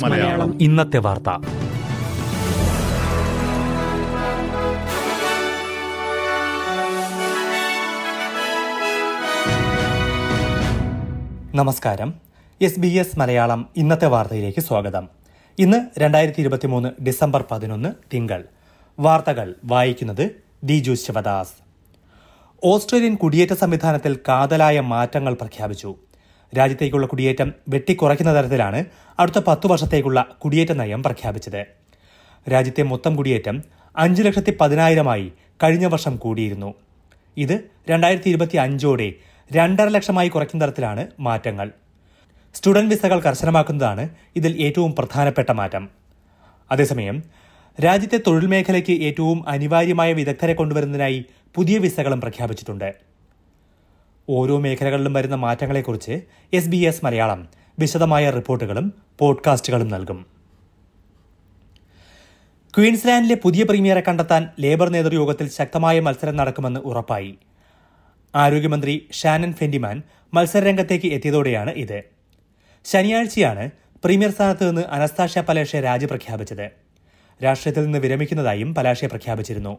മലയാളം. ഇന്നത്തെ വാർത്ത. നമസ്കാരം. എസ് ബി എസ് മലയാളം ഇന്നത്തെ വാർത്തയിലേക്ക് സ്വാഗതം. ഇന്ന് രണ്ടായിരത്തി ഇരുപത്തിമൂന്ന് ഡിസംബർ പതിനൊന്ന് തിങ്കൾ. വാർത്തകൾ വായിക്കുന്നത് ദിജു ശിവദാസ്. ഓസ്ട്രേലിയൻ കുടിയേറ്റ സംവിധാനത്തിൽ കാതലായ മാറ്റങ്ങൾ പ്രഖ്യാപിച്ചു. രാജ്യത്തേക്കുള്ള കുടിയേറ്റം വെട്ടിക്കുറയ്ക്കുന്ന തരത്തിലാണ് അടുത്ത പത്തു വർഷത്തേക്കുള്ള കുടിയേറ്റ നയം പ്രഖ്യാപിച്ചത്. രാജ്യത്തെ മൊത്തം കുടിയേറ്റം അഞ്ചു ലക്ഷത്തി പതിനായിരമായി കഴിഞ്ഞ വർഷം കൂടിയിരുന്നു. ഇത് രണ്ടായിരത്തി ഇരുപത്തി അഞ്ചോടെ രണ്ടര ലക്ഷമായി കുറയ്ക്കുന്ന തരത്തിലാണ് മാറ്റങ്ങൾ. സ്റ്റുഡന്റ് വിസകൾ കർശനമാക്കുന്നതാണ് ഇതിൽ ഏറ്റവും പ്രധാനപ്പെട്ട മാറ്റം. അതേസമയം രാജ്യത്തെ തൊഴിൽ മേഖലയ്ക്ക് ഏറ്റവും അനിവാര്യമായ വിദഗ്ധരെ കൊണ്ടുവരുന്നതിനായി പുതിയ വിസകളും പ്രഖ്യാപിച്ചിട്ടുണ്ട്. ഓരോ മേഖലകളിലും വരുന്ന മാറ്റങ്ങളെക്കുറിച്ച് എസ് ബി എസ് മലയാളം വിശദമായ റിപ്പോർട്ടുകളും പോഡ്കാസ്റ്റുകളും നൽകും. ക്വീൻസ്ലാൻഡിലെ പുതിയ പ്രീമിയറെ കണ്ടെത്താൻ ലേബർ നേതൃയോഗത്തിൽ ശക്തമായ മത്സരം നടക്കുമെന്ന് ഉറപ്പായി. ആരോഗ്യമന്ത്രി ഷാനൻ ഫെൻഡിമാൻ മത്സരരംഗത്തേക്ക് എത്തിയതോടെയാണ് ഇത്. ശനിയാഴ്ചയാണ് പ്രീമിയർ സ്ഥാനത്ത് നിന്ന് അനസ്താഷ്യ പലേഷെ രാജി പ്രഖ്യാപിച്ചത്. രാഷ്ട്രീയത്തിൽ നിന്ന് വിരമിക്കുന്നതായും പലാഷെ പ്രഖ്യാപിച്ചിരുന്നു.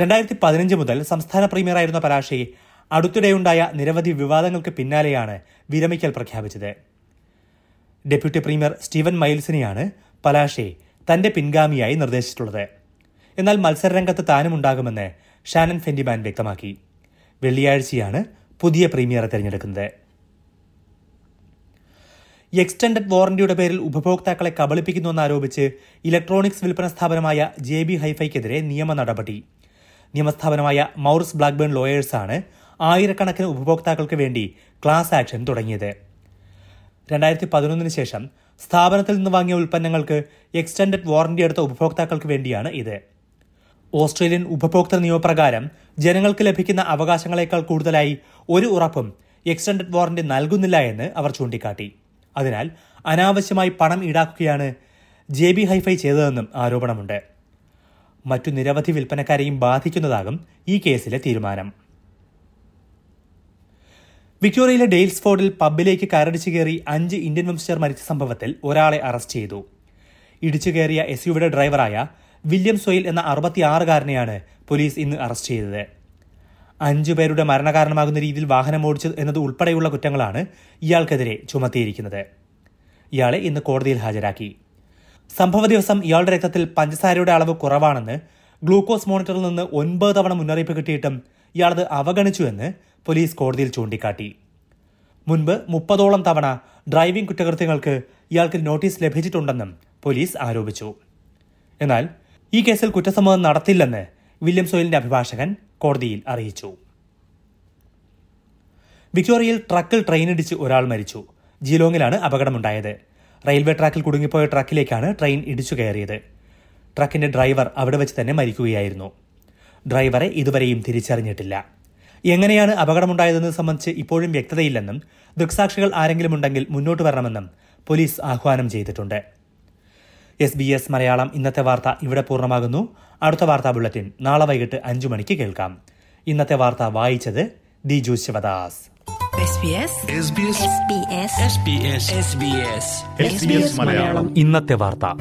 രണ്ടായിരത്തി പതിനഞ്ച് മുതൽ സംസ്ഥാന പ്രീമിയറായിരുന്ന പലാഷെ അടുത്തിടെയുണ്ടായ നിരവധി വിവാദങ്ങൾക്ക് പിന്നാലെയാണ് വിരമിക്കൽ പ്രഖ്യാപിച്ചത്. ഡെപ്യൂട്ടി പ്രീമിയർ സ്റ്റീവൻ മൈൽസിനെയാണ് പലാഷെ തന്റെ പിൻഗാമിയായി നിർദ്ദേശിച്ചിട്ടുള്ളത്. എന്നാൽ മത്സരരംഗത്ത് താനും ഉണ്ടാകുമെന്ന് ഷാനൻ ഫെൻഡിമാൻ വ്യക്തമാക്കി. വെള്ളിയാഴ്ചയാണ് പുതിയ പ്രീമിയറെ തെരഞ്ഞെടുക്കുന്നത്. എക്സ്റ്റൻഡഡ് വാറന്റിയുടെ പേരിൽ ഉപഭോക്താക്കളെ കബളിപ്പിക്കുന്നുവെന്നാരോപിച്ച് ഇലക്ട്രോണിക്സ് വിൽപ്പന സ്ഥാപനമായ ജെ ബി ഹൈഫൈക്കെതിരെ നിയമ നടപടി. നിയമസ്ഥാപനമായ മൗറിസ് ബ്ലാക്ക്ബേൺ ലോയേഴ്സാണ് ആയിരക്കണക്കിന് ഉപഭോക്താക്കൾക്ക് വേണ്ടി ക്ലാസ് ആക്ഷൻ തുടങ്ങിയത്. രണ്ടായിരത്തി പതിനൊന്നിന് ശേഷം സ്ഥാപനത്തിൽ നിന്ന് വാങ്ങിയ ഉൽപ്പന്നങ്ങൾക്ക് എക്സ്റ്റൻഡഡ് വാറന്റി എടുത്ത ഉപഭോക്താക്കൾക്ക് വേണ്ടിയാണ് ഇത്. ഓസ്ട്രേലിയൻ ഉപഭോക്തൃ നിയമപ്രകാരം ജനങ്ങൾക്ക് ലഭിക്കുന്ന അവകാശങ്ങളെക്കാൾ കൂടുതലായി ഒരു ഉറപ്പും എക്സ്റ്റൻഡഡ് വാറന്റി നൽകുന്നില്ല എന്ന് അവർ ചൂണ്ടിക്കാട്ടി. അതിനാൽ അനാവശ്യമായി പണം ഈടാക്കുകയാണ് ജെ ബി ഹൈഫൈ ചെയ്തതെന്നും ആരോപണമുണ്ട്. മറ്റു നിരവധി വിൽപ്പനക്കാരെയും ബാധിക്കുന്നതാകും ഈ കേസിലെ തീരുമാനം. വിക്ടോറിയയിലെ ഡെയിൽസ്ഫോർഡിൽ പബ്ബിലേക്ക് കരടിച്ചു കയറി അഞ്ച് ഇന്ത്യൻ വംശജർ മരിച്ച സംഭവത്തിൽ ഒരാളെ അറസ്റ്റ് ചെയ്തു. ഇടിച്ചു കയറിയ എസ് യുവിയുടെ ഡ്രൈവറായ വില്യം സൊയിൽ എന്ന അറുപത്തിയാറുകാരനെയാണ് പോലീസ് ഇന്ന് അറസ്റ്റ് ചെയ്തത്. അഞ്ചു പേരുടെ മരണകാരണമാകുന്ന രീതിയിൽ വാഹനം ഓടിച്ചത് എന്നത് ഉൾപ്പെടെയുള്ള കുറ്റങ്ങളാണ് ഇയാൾക്കെതിരെ ചുമത്തിയിരിക്കുന്നത്. ഇയാളെ ഇന്ന് കോടതിയിൽ ഹാജരാക്കി. സംഭവ ദിവസം ഇയാളുടെ രക്തത്തിൽ പഞ്ചസാരയുടെ അളവ് കുറവാണെന്ന് ഗ്ലൂക്കോസ് മോണിറ്ററിൽ നിന്ന് ഒൻപത് തവണ മുന്നറിയിപ്പ് കിട്ടിയിട്ടും ഇയാളത് അവഗണിച്ചുവെന്ന് പോലീസ് കോടതിയിൽ ചൂണ്ടിക്കാട്ടി. മുൻപ് മുപ്പതോളം തവണ ഡ്രൈവിംഗ് കുറ്റകൃത്യങ്ങൾക്ക് ഇയാൾക്ക് നോട്ടീസ് ലഭിച്ചിട്ടുണ്ടെന്നും പോലീസ് ആരോപിച്ചു. എന്നാൽ ഈ കേസിൽ കുറ്റസമ്മതം നടത്തില്ലെന്ന് വില്യം സോയിലിന്റെ അഭിഭാഷകൻ കോടതിയിൽ അറിയിച്ചു. വിക്ടോറിയയിൽ ട്രക്കിൽ ട്രെയിനിടിച്ച് ഒരാൾ മരിച്ചു. ജീലോങ്ങിലാണ് അപകടമുണ്ടായത്. റെയിൽവേ ട്രാക്കിൽ കുടുങ്ങിപ്പോയ ട്രക്കിലേക്കാണ് ട്രെയിൻ ഇടിച്ചു കയറിയത്. ട്രക്കിന്റെ ഡ്രൈവർ അവിടെ വെച്ച് തന്നെ മരിക്കുകയായിരുന്നു. ഡ്രൈവറെ ഇതുവരെയും തിരിച്ചറിഞ്ഞിട്ടില്ല. എങ്ങനെയാണ് അപകടമുണ്ടായതെന്ന് സംബന്ധിച്ച് ഇപ്പോഴും വ്യക്തതയില്ലെന്നും ദൃക്സാക്ഷികൾ ആരെങ്കിലും ഉണ്ടെങ്കിൽ മുന്നോട്ട് വരണമെന്നും പോലീസ് ആഹ്വാനം ചെയ്തിട്ടുണ്ട്. എസ് ബി എസ് മലയാളം ഇന്നത്തെ വാർത്ത ഇവിടെ പൂർണമാകുന്നു. അടുത്ത വാർത്താ ബുള്ളറ്റിൻ നാളെ വൈകിട്ട് അഞ്ചു മണിക്ക് കേൾക്കാം. ഇന്നത്തെ വാർത്ത വായിച്ചത് ദിജു ശിവദാസ്. SBS ഇന്നത്തെ വാർത്ത.